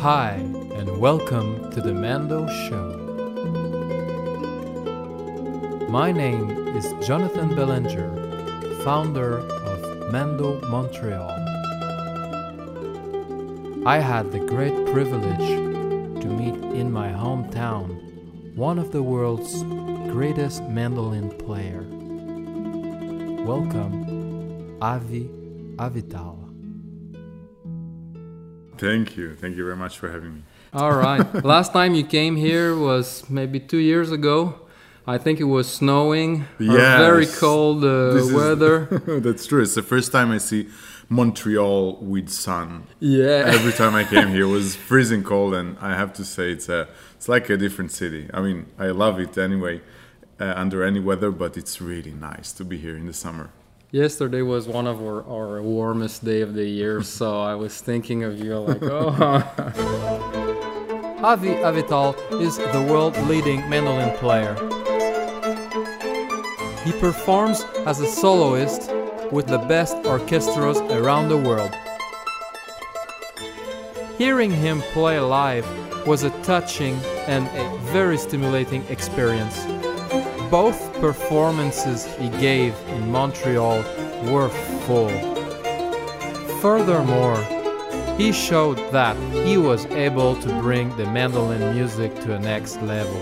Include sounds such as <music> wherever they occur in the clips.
Hi, and welcome to the Mando Show. My name is Jonathan Bellinger, founder of Mando Montreal. I had the great privilege to meet in my hometown one of the world's greatest mandolin player. Welcome, Avi Avital. Thank you. Thank you very much for having me. All right. <laughs> Last time you came here was maybe two years ago. I think it was snowing. Yes. Very cold uh, This is- weather. <laughs> That's true. It's the first time I see Montreal with sun. yeah. Every time I came here, it was <laughs> freezing cold, and I have to say it's a it's like a different city. I mean, I love it anyway, uh, under any weather, but it's really nice to be here in the summer. Yesterday was one of our, our warmest day of the year, <laughs> so I was thinking of you like, oh. <laughs> Avi Avital is the world leading mandolin player. He performs as a soloist with the best orchestras around the world. Hearing him play live was a touching and a very stimulating experience. Both performances he gave in Montreal were full. Furthermore, he showed that he was able to bring the mandolin music to a next level.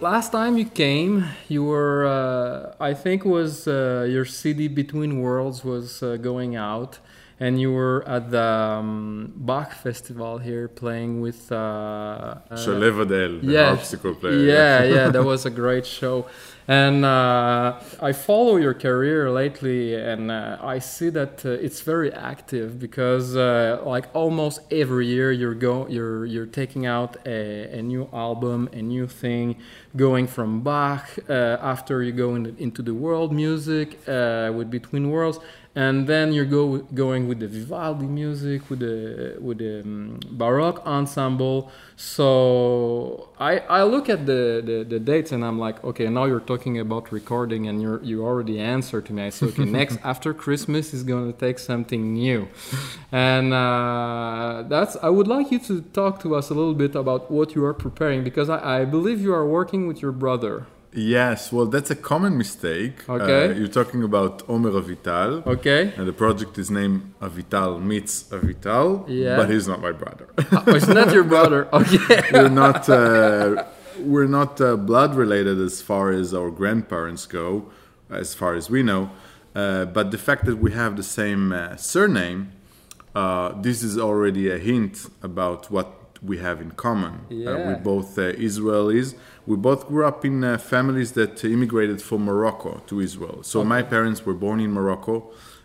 Last time you came, you were, uh, I think, was uh, your CD Between Worlds was uh, going out, and you were at the um, Bach Festival here playing with. Uh, uh, Shalev Ad-El, the yeah, harpsichord player. Yeah, <laughs> yeah, that was a great show. And uh, I follow your career lately, and uh, I see that uh, it's very active because, uh, like, almost every year you're go you're you're taking out a, a new album, a new thing, going from Bach uh, after you go in, into the world music uh, with Between Worlds, and then you're go going with the Vivaldi music, with the with the um, Baroque ensemble. So I I look at the, the the dates and I'm like, okay, now you're talking about recording, and you you already answered to me. I said, okay, <laughs> next after Christmas is going to take something new, and uh, that's I would like you to talk to us a little bit about what you are preparing because I, I believe you are working with your brother. Yes, well, that's a common mistake. Okay. Uh, you're talking about Omer Avital. Okay. And the project is named Avital Meets Avital, Yeah. but he's not my brother. <laughs> Oh, it's not your brother. <laughs> Okay. we're not uh, we're not uh, blood related as far as our grandparents go, as far as we know. Uh, but the fact that we have the same uh, surname, uh, this is already a hint about what we have in common. Uh, Yeah. we both uh, Israelis. We both grew up in uh, families that immigrated from Morocco to Israel. So my parents were born in Morocco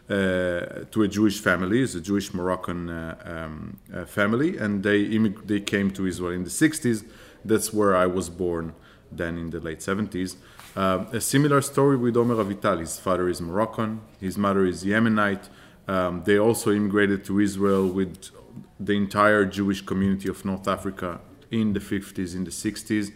uh, to a Jewish family, it's a Jewish Moroccan uh, um, uh, family, and they immig- they came to Israel in the 60s. That's where I was born. Then in the late 70s, uh, a similar story with Omer Avital. His father is Moroccan, his mother is Yemenite. Um, they also immigrated to Israel with the entire Jewish community of North Africa in the 50s, in the 60s.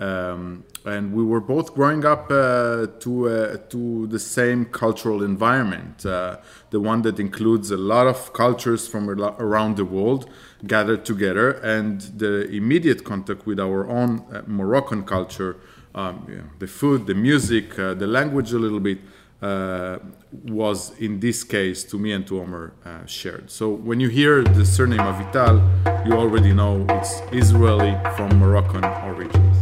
Um, and we were both growing up uh, to uh, to the same cultural environment, uh, the one that includes a lot of cultures from around the world gathered together, and the immediate contact with our own uh, Moroccan culture, um, the food, the music, uh, the language, a little bit. Was in this case to me and to Omer uh, shared. So when you hear the surname Avital, you already know it's Israeli from Moroccan origins.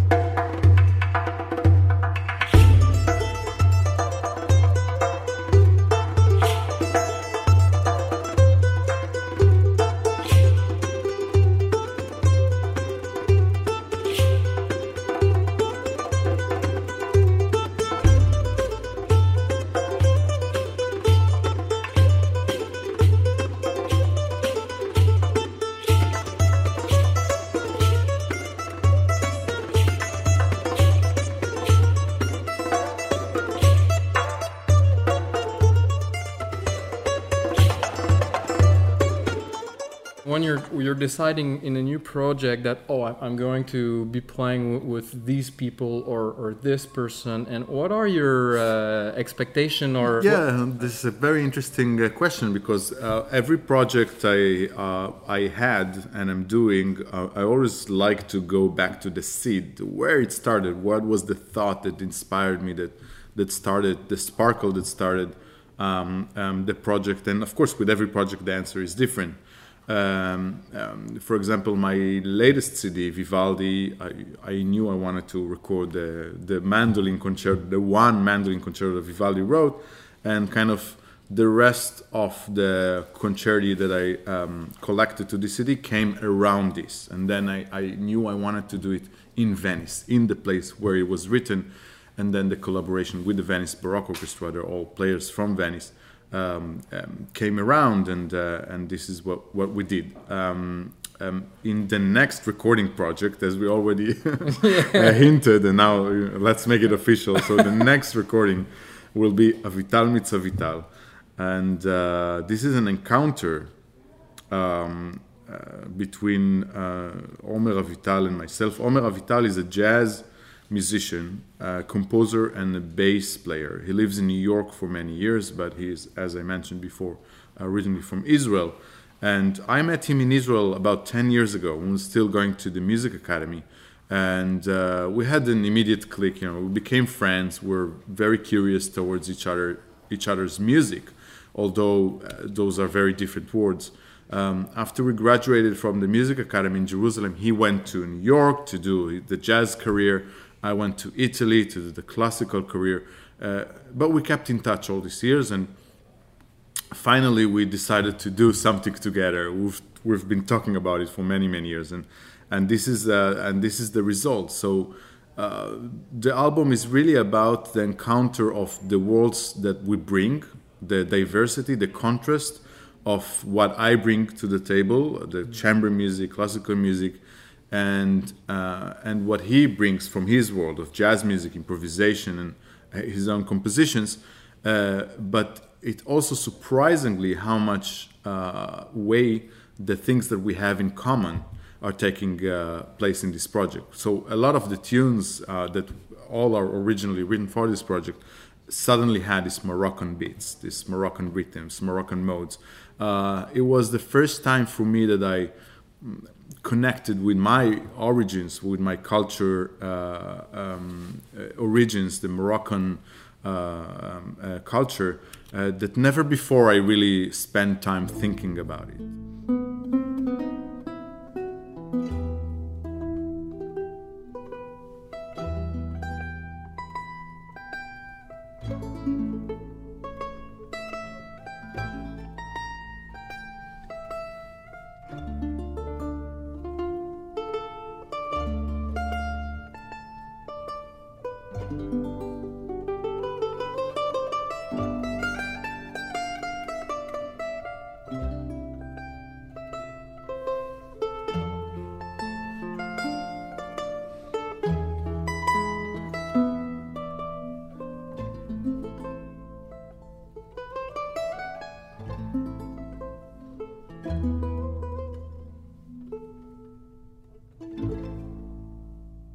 You're deciding in a new project that oh I'm going to be playing with these people or or this person, and what are your uh, expectation or Yeah, this is a very interesting uh, question because uh, every project I uh, I had and I'm doing, uh, I always like to go back to the seed, where it started. What was the thought that inspired me? That that started the sparkle that started um, um, the project. And of course, with every project, the answer is different. Um, um, for example, my latest CD, Vivaldi, I, I knew I wanted to record the, the mandolin concerto, the one mandolin concerto that Vivaldi wrote, and kind of the rest of the concerti that I um, collected to the CD came around this. And then I, I knew I wanted to do it in Venice, in the place where it was written. And then the collaboration with the Venice Baroque Orchestra, they're all players from Venice, um, um, came around, and uh, and this is what what we did. Um, um, in the next recording project, as we already <laughs> uh, <laughs> hinted, and now uh, let's make it official. So the next recording will be Avital Meets Avital, and uh, this is an encounter um, uh, between uh, Omer Avital and myself. Omer Avital is a jazz musician, uh, composer, and a bass player. He lives in New York for many years, but he is, as I mentioned before, originally from Israel. And I met him in Israel about 10 years ago when we was still going to the music academy. And uh, we had an immediate click, you know, we became friends. We're very curious towards each other, each other's music, although uh, those are very different words. Um, after we graduated from the music academy in Jerusalem, he went to New York to do the jazz career. I went to Italy to do the classical career. Uh, but we kept in touch all these years, and finally we decided to do something together. We've we've been talking about it for many many years, and and this is uh, and this is the result. So. Uh, the album is really about the encounter of the worlds that we bring, the diversity, the contrast of what I bring to the table, the chamber music, classical music, and uh, and what he brings from his world of jazz music, improvisation, and his own compositions. Uh, but it also surprisingly how much uh, way the things that we have in common are taking uh, place in this project. So a lot of the tunes uh, that all are originally written for this project suddenly had these Moroccan beats, these Moroccan rhythms, Moroccan modes. Uh, it was the first time for me that I connected with my origins, with my culture uh, um, uh, origins, the Moroccan uh, um, uh, culture, that never before I really spent time thinking about it.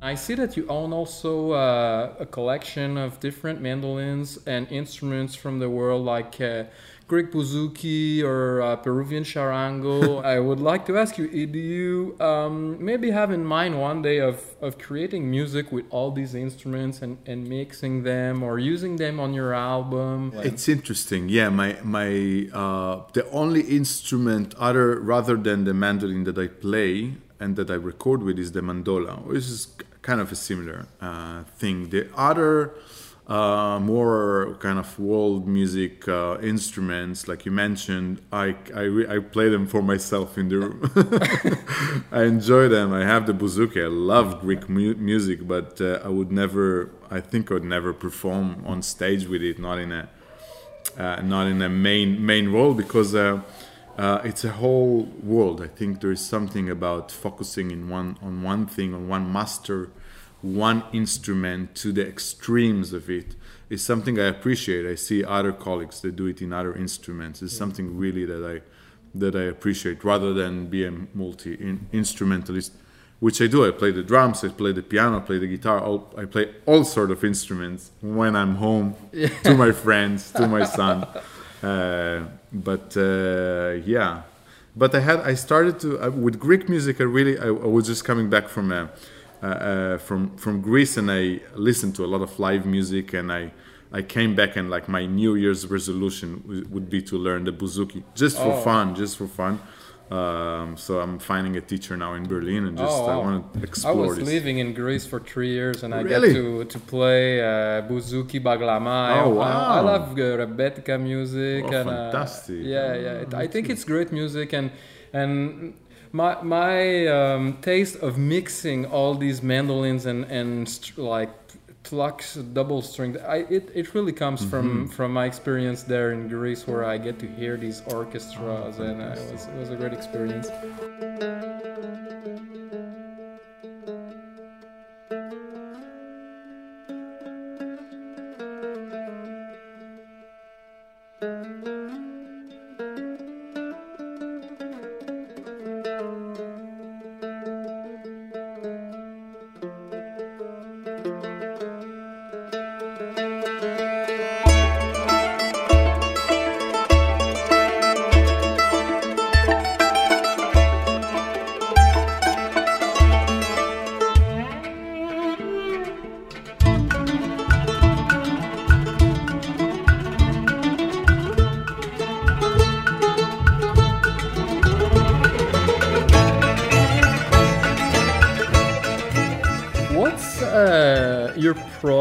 I see that you own also uh, a collection of different mandolins and instruments from the world, like uh, Greek bouzouki or uh, Peruvian charango. <laughs> I would like to ask you: Do you um, maybe have in mind one day of, of creating music with all these instruments and, and mixing them or using them on your album? It's interesting. Yeah, my my uh, the only instrument other rather than the mandolin that I play and that I record with is the mandola, which is kind of a similar uh, thing. The other uh, more kind of world music uh, instruments, like you mentioned, I I, re- I play them for myself in the room. <laughs> I enjoy them. I have the bouzouki. I love Greek mu- music, but uh, I would never. I think I would never perform on stage with it. Not in a uh, not in a main main role because uh, uh, it's a whole world. I think there is something about focusing in one on one thing, on one master, one instrument to the extremes of it is something I appreciate. I see other colleagues that do it in other instruments. It's something really that I that I appreciate rather than be a multi instrumentalist, which I do. I play the drums, I play the piano, I play the guitar, all, I play all sort of instruments when I'm home yeah. to my friends, to my son. Uh, but uh, yeah, but I had I started to uh, with Greek music. I really I, I was just coming back from uh, uh, from from Greece and I listened to a lot of live music and I I came back and like my New Year's resolution would be to learn the bouzouki just for oh. fun, just for fun. Um, so I'm finding a teacher now in Berlin and just oh, wow. I want to explore. I was this. living in Greece for three years and I really? get to to play uh, bouzouki baglama. Oh wow! I, I love uh, rebetika music oh, and uh, fantastic. yeah, yeah. It, I think it's great music and and my my um, taste of mixing all these mandolins and and like plucks double string I, it, it really comes mm-hmm. from from my experience there in greece where i get to hear these orchestras and uh, it, was, it was a great experience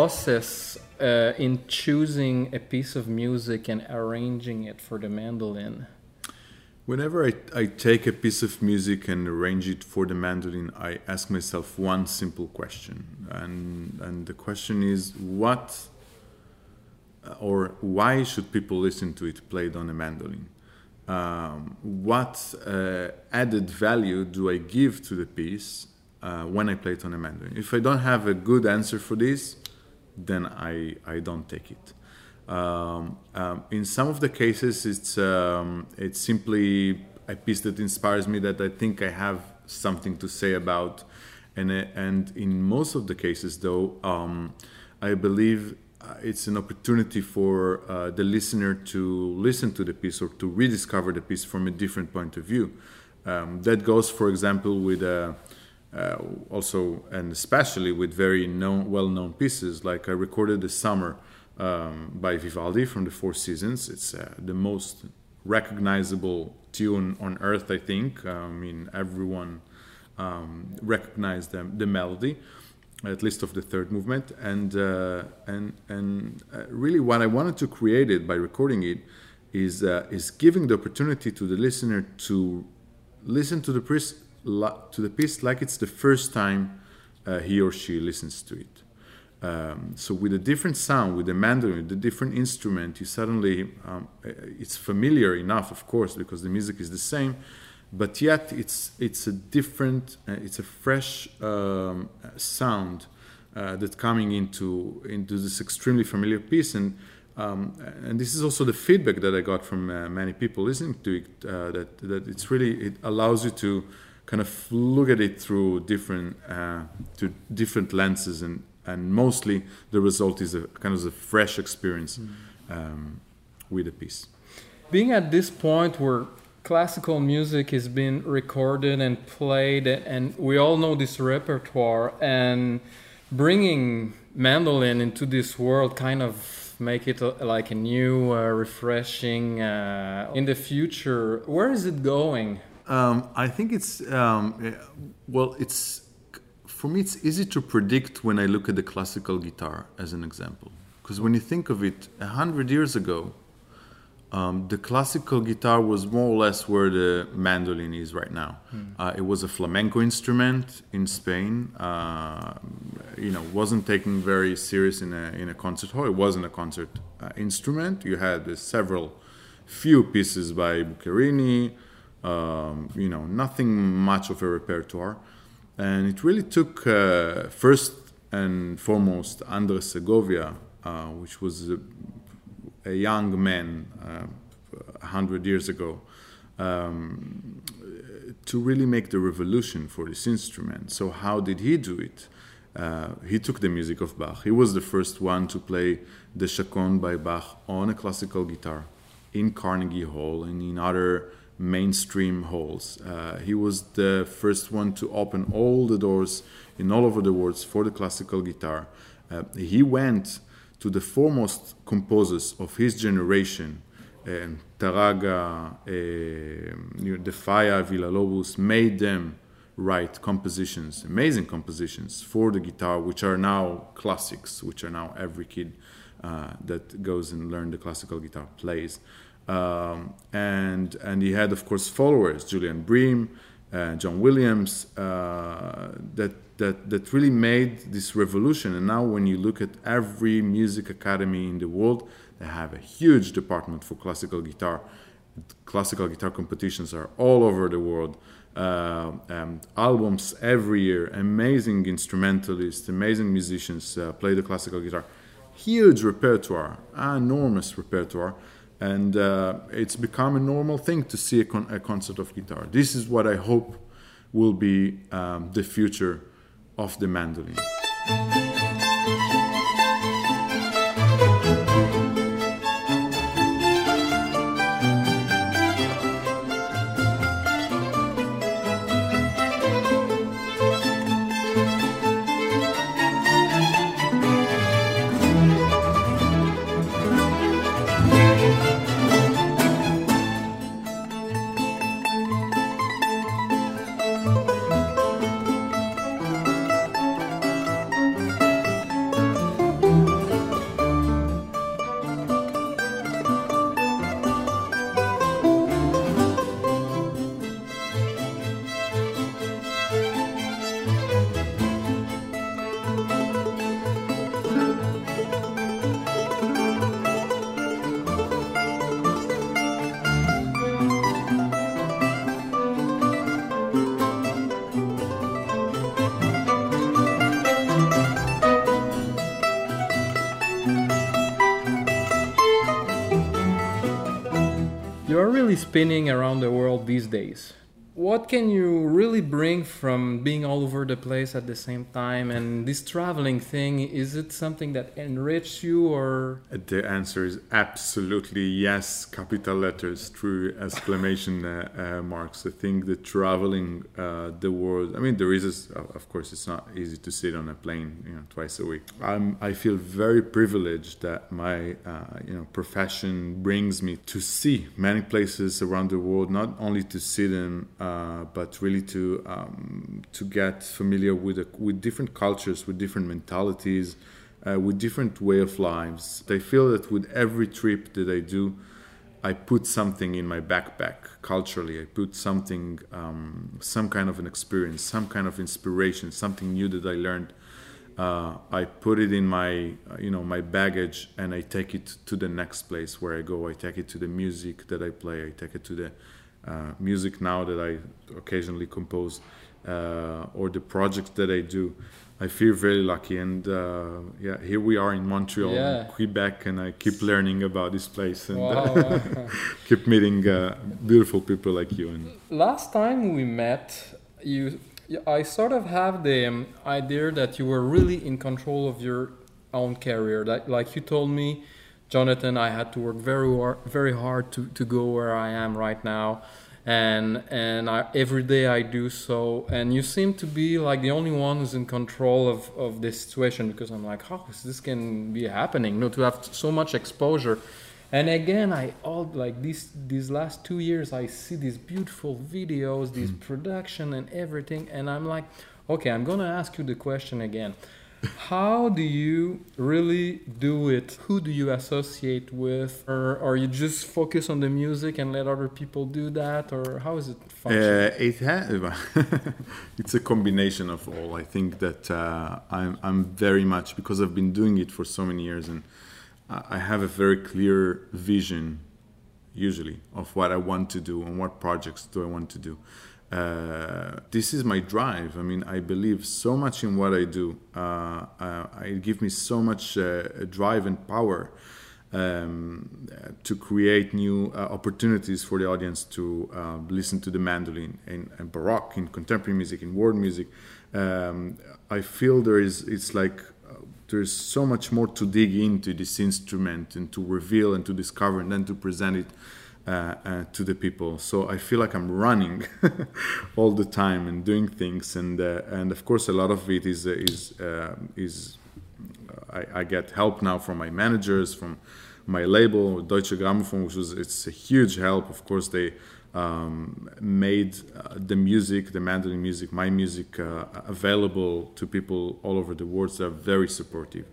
process uh, in choosing a piece of music and arranging it for the mandolin? Whenever I, I take a piece of music and arrange it for the mandolin, I ask myself one simple question. And, and the question is what or why should people listen to it played on a mandolin? Um, what uh, added value do I give to the piece uh, when I play it on a mandolin? If I don't have a good answer for this, then I, I don't take it. Um, um, in some of the cases, it's um, it's simply a piece that inspires me that I think I have something to say about, and and in most of the cases, though, um, I believe uh, it's an opportunity for uh, the listener to listen to the piece or to rediscover the piece from a different point of view. Um, that goes, for example, with a uh, also and especially with very known, well-known pieces. Like I recorded the summer um, by Vivaldi from the Four Seasons. It's uh, the most recognizable tune on earth, I think. Uh, I mean, everyone um, recognized the, the melody, at least of the third movement. And uh, and and uh, really, what I wanted to create it by recording it is uh, is giving the opportunity to the listener to listen to the priest to the piece like it's the first time uh, he or she listens to it. Um, so with a different sound, with the mandolin, the different instrument, you suddenly um, uh, it's familiar enough, of course, because the music is the same, but yet it's it's a different, uh, it's a fresh um, sound uh, that's coming into into this extremely familiar piece, and um, and this is also the feedback that I got from uh, many people listening to it. Uh, that that it's really it allows you to kind of look at it through different uh, to different lenses and and mostly the result is a kind of a fresh experience mm. um, with a piece being at this point where classical music is being recorded and played and we all know this repertoire and bringing mandolin into this world kind of make it a, like a new uh, refreshing uh, in the future where is it going um, I think it's um, well, it's for me. It's easy to predict when I look at the classical guitar as an example, because when you think of it, a hundred years ago, um, the classical guitar was more or less where the mandolin is right now. Mm. Uh, it was a flamenco instrument in Spain. Uh, you know, wasn't taken very serious in a in a concert hall. It wasn't a concert uh, instrument. You had uh, several, few pieces by Boccherini um, you know, nothing much of a repertoire. And it really took uh, first and foremost Andres Segovia, uh, which was a, a, young man uh, 100 years ago, um, to really make the revolution for this instrument. So, how did he do it? Uh, he took the music of Bach. He was the first one to play the Chaconne by Bach on a classical guitar in Carnegie Hall and in other mainstream halls. Uh, he was the first one to open all the doors in all over the world for the classical guitar. Uh, he went to the foremost composers of his generation, um, Tárrega, uh, De Falla, Villa-Lobos, made them write compositions, amazing compositions for the guitar, which are now classics, which are now every kid uh, that goes and learn the classical guitar plays. Um, and and he had, of course, followers: Julian Bream, uh, John Williams, uh, that that that really made this revolution. And now, when you look at every music academy in the world, they have a huge department for classical guitar. Classical guitar competitions are all over the world. Uh, um, albums every year. Amazing instrumentalists, amazing musicians uh, play the classical guitar. Huge repertoire, enormous repertoire and uh, it's become a normal thing to see a, con- a, concert of guitar. This is what I hope will be um, the future of the mandolin. Really spinning around the world these days. What can you really bring from being all over the place at the same time? And this traveling thing, is it something that enriches you or? The answer is absolutely yes, capital letters, true exclamation uh, uh, marks. I think the traveling uh, the world, I mean, there is, a, of course, it's not easy to sit on a plane you know, twice a week. I'm, I feel very privileged that my uh, you know, profession brings me to see many places around the world, not only to see them uh, but really to um, to get familiar with a, with different cultures, with different mentalities, uh, with different way of lives. I feel that with every trip that I do, I put something in my backpack culturally. I put something, um, some kind of an experience, some kind of inspiration, something new that I learned. Uh, I put it in my, you know, my baggage, and I take it to the next place where I go. I take it to the music that I play. I take it to the uh, music now that I occasionally compose uh, or the projects that I do. I feel very lucky, and uh, yeah, here we are in Montreal, yeah. Quebec, and I keep learning about this place and wow. <laughs> keep meeting uh, beautiful people like you. And last time we met, you, I sort of have the um, idea that you were really in control of your own career. That, like you told me, Jonathan, I had to work very very hard to, to go where I am right now, and and I, every day I do so. And you seem to be like the only one who's in control of, of this situation because I'm like, how is this can be happening? You know, to have so much exposure. And again, I all like these these last two years, I see these beautiful videos, these mm. production and everything, and I'm like, okay, I'm gonna ask you the question again how do you really do it? Who do you associate with? Or are you just focus on the music and let other people do that? Or how is it functioning? Uh, it ha- <laughs> it's a combination of all. I think that uh, I'm, I'm very much, because I've been doing it for so many years and I have a very clear vision, usually, of what I want to do and what projects do I want to do uh, this is my drive. I mean, I believe so much in what I do. Uh, uh, it gives me so much uh, drive and power um, to create new uh, opportunities for the audience to uh, listen to the mandolin in, in, baroque, in contemporary music, in world music. Um, I feel there is it's like uh, there's so much more to dig into this instrument and to reveal and to discover and then to present it to the people. So I feel like I'm running <laughs> all the time and doing things, and uh, and of course a lot of it is is is I, I, get help now from my managers, from my label Deutsche Grammophon, which was it's a huge help. Of course, they um, made uh, the music, the mandolin music, my music, uh, available to people all over the world. They're very supportive.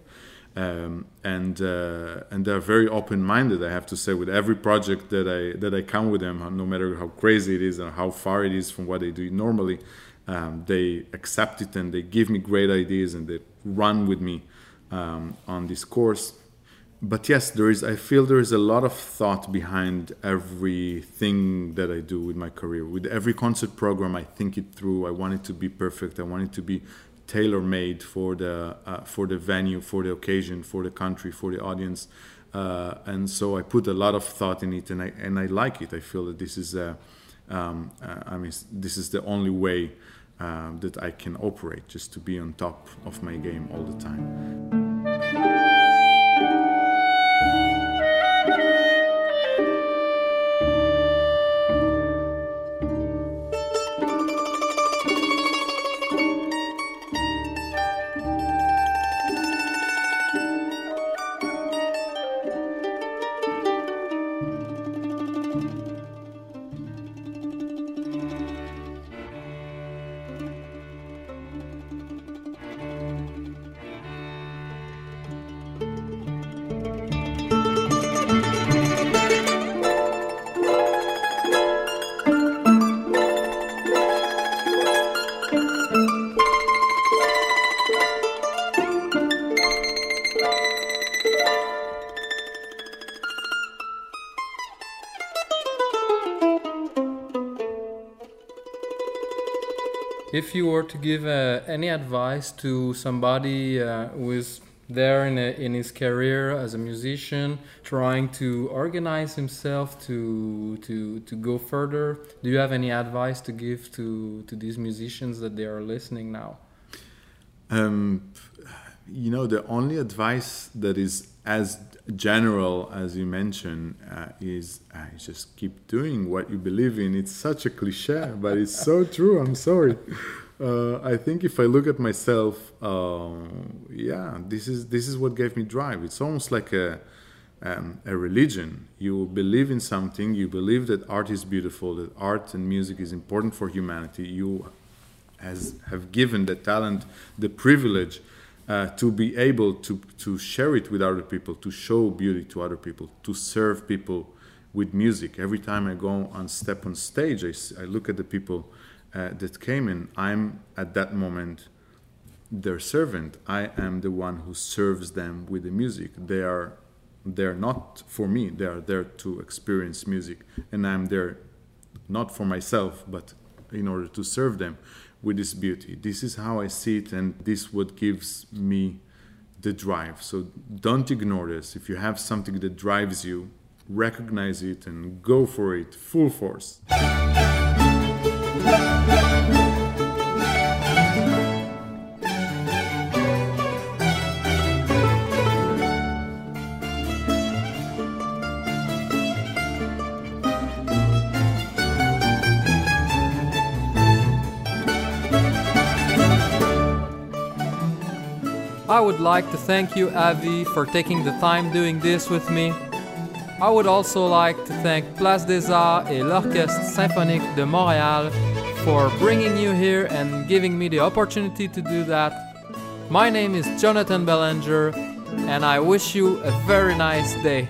Um, and uh, and they're very open-minded. I have to say, with every project that I that I come with them, no matter how crazy it is and how far it is from what they do normally, um, they accept it and they give me great ideas and they run with me um, on this course. But yes, there is. I feel there is a lot of thought behind everything that I do with my career. With every concert program, I think it through. I want it to be perfect. I want it to be tailor-made for the uh, for the venue, for the occasion, for the country, for the audience. Uh, and so I put a lot of thought in it, and I and I like it. I feel that this is a, um, uh, I mean, this is the only way um, that I can operate, just to be on top of my game all the time. If you were to give uh, any advice to somebody uh, who is there in, a, in his career as a musician, trying to organize himself to, to, to go further, do you have any advice to give to, to these musicians that they are listening now? Um, you know, the only advice that is as general as you mentioned uh, is uh, just keep doing what you believe in. It's such a cliche, but it's so true. I'm sorry. Uh, I think if I look at myself, uh, yeah, this is this is what gave me drive. It's almost like a um, a religion. You believe in something. You believe that art is beautiful. That art and music is important for humanity. You has have given the talent the privilege uh, to be able to, to share it with other people, to show beauty to other people, to serve people with music. Every time I go on step on stage, I, I look at the people uh, that came in. I'm at that moment their servant. I am the one who serves them with the music. They are they're not for me. They are there to experience music, and I'm there not for myself, but in order to serve them with this beauty. This is how I see it, and this what gives me the drive. So don't ignore this. If you have something that drives you, recognize it and go for it full force. Would like to thank you, Avi, for taking the time doing this with me. I would also like to thank Place des Arts et l'Orchestre Symphonique de Montréal for bringing you here and giving me the opportunity to do that. My name is Jonathan Bellinger, and I wish you a very nice day.